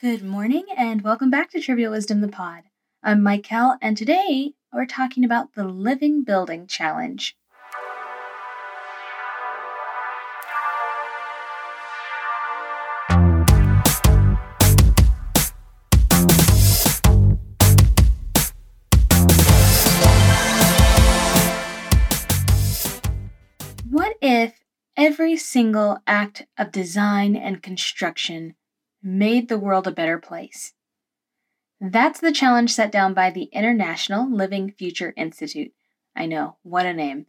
Good morning and welcome back to Trivial Wisdom the Pod. I'm Mike Kell, and today we're talking about the Living Building Challenge. What if every single act of design and construction made the world a better place? That's the challenge set down by the International Living Future Institute. I know, what a name.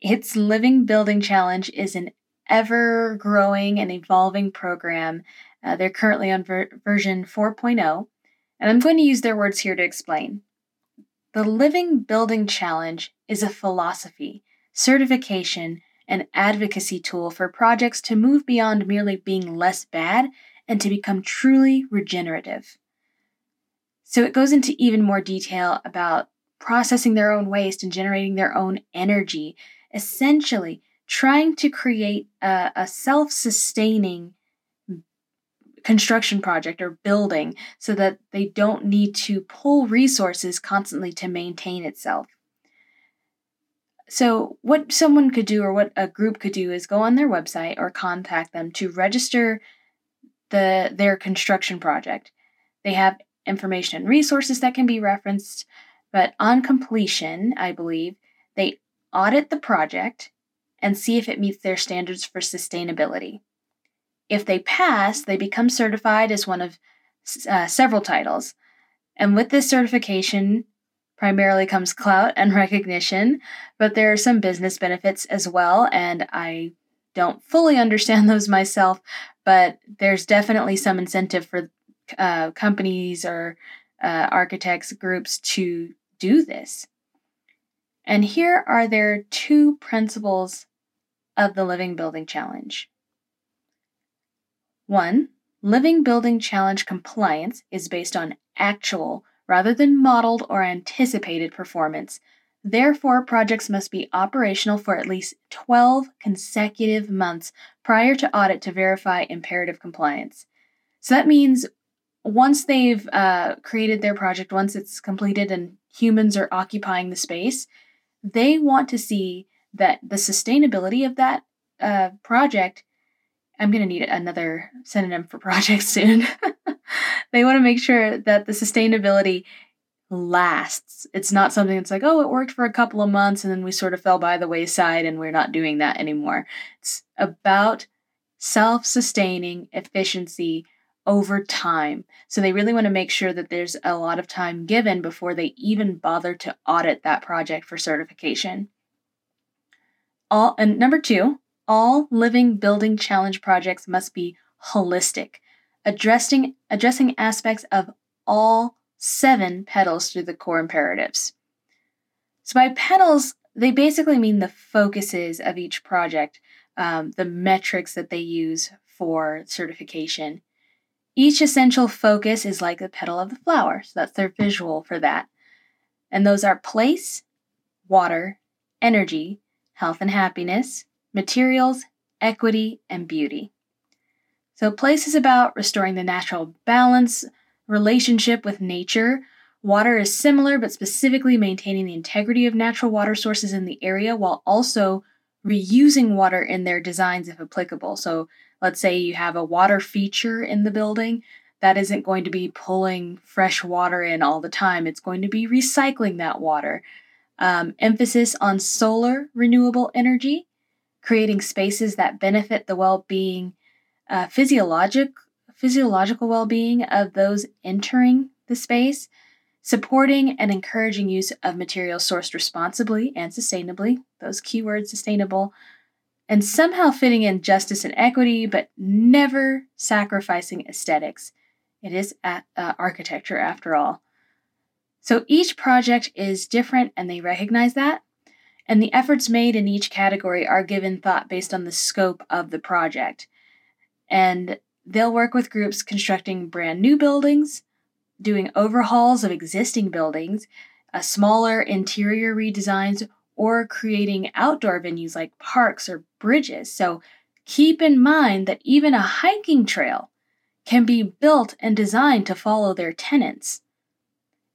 Its Living Building Challenge is an ever growing and evolving program. Uh, they're currently on ver- version 4.0, and I'm going to use their words here to explain. The Living Building Challenge is a philosophy, certification, and advocacy tool for projects to move beyond merely being less bad and to become truly regenerative. So it goes into even more detail about processing their own waste and generating their own energy, essentially trying to create a, a self sustaining construction project or building so that they don't need to pull resources constantly to maintain itself. So, what someone could do or what a group could do is go on their website or contact them to register the their construction project. They have information and resources that can be referenced, but on completion, I believe, they audit the project and see if it meets their standards for sustainability. If they pass, they become certified as one of uh, several titles. And with this certification, primarily comes clout and recognition, but there are some business benefits as well, and I don't fully understand those myself, but there's definitely some incentive for uh, companies or uh, architects groups to do this. And here are their two principles of the Living Building Challenge. One, Living Building Challenge compliance is based on actual rather than modeled or anticipated performance. Therefore, projects must be operational for at least 12 consecutive months prior to audit to verify imperative compliance. So that means once they've uh, created their project, once it's completed and humans are occupying the space, they want to see that the sustainability of that uh, project. I'm going to need another synonym for project soon. they want to make sure that the sustainability lasts. It's not something that's like, oh, it worked for a couple of months and then we sort of fell by the wayside and we're not doing that anymore. It's about self sustaining efficiency over time. So they really want to make sure that there's a lot of time given before they even bother to audit that project for certification. All and number 2, all living building challenge projects must be holistic, addressing addressing aspects of all seven petals through the core imperatives. So by petals, they basically mean the focuses of each project, um, the metrics that they use for certification. Each essential focus is like the petal of the flower, so that's their visual for that. And those are place, water, energy, health and happiness, materials, equity, and beauty. So, place is about restoring the natural balance, relationship with nature. Water is similar, but specifically maintaining the integrity of natural water sources in the area while also reusing water in their designs if applicable. So, let's say you have a water feature in the building, that isn't going to be pulling fresh water in all the time. It's going to be recycling that water. Um, emphasis on solar renewable energy, creating spaces that benefit the well being, uh, physiologic, physiological well being of those entering the space, supporting and encouraging use of materials sourced responsibly and sustainably, those keywords sustainable, and somehow fitting in justice and equity, but never sacrificing aesthetics. It is uh, architecture after all. So each project is different and they recognize that. And the efforts made in each category are given thought based on the scope of the project. And they'll work with groups constructing brand new buildings, doing overhauls of existing buildings, a smaller interior redesigns, or creating outdoor venues like parks or bridges. So keep in mind that even a hiking trail can be built and designed to follow their tenants.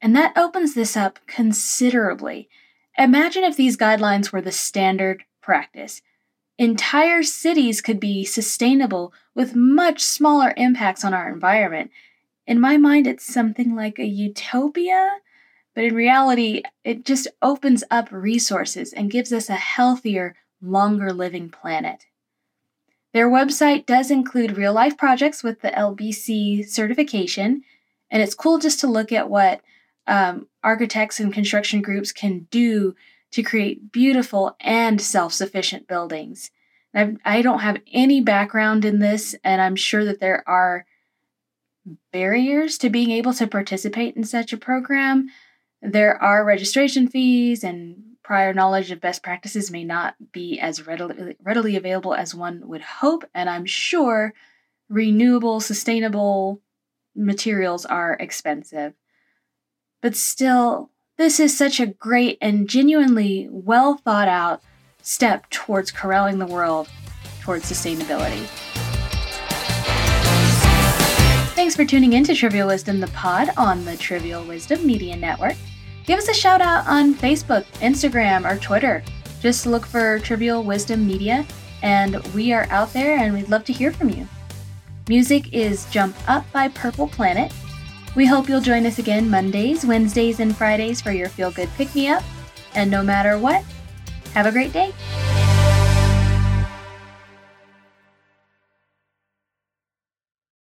And that opens this up considerably. Imagine if these guidelines were the standard practice. Entire cities could be sustainable with much smaller impacts on our environment. In my mind, it's something like a utopia, but in reality, it just opens up resources and gives us a healthier, longer living planet. Their website does include real life projects with the LBC certification, and it's cool just to look at what um, architects and construction groups can do to create beautiful and self sufficient buildings. I do not have any background in this, and I'm sure that there are barriers to being able to participate in such a program. There are registration fees, and prior knowledge of best practices may not be as readily, readily available as one would hope. And I'm sure renewable, sustainable materials are expensive. But still, this is such a great and genuinely well thought out step towards corralling the world towards sustainability. Thanks for tuning in to Trivial Wisdom the Pod on the Trivial Wisdom Media Network. Give us a shout out on Facebook, Instagram, or Twitter. Just look for Trivial Wisdom Media, and we are out there and we'd love to hear from you. Music is Jump Up by Purple Planet. We hope you'll join us again Mondays, Wednesdays, and Fridays for your feel good pick me up. And no matter what, have a great day.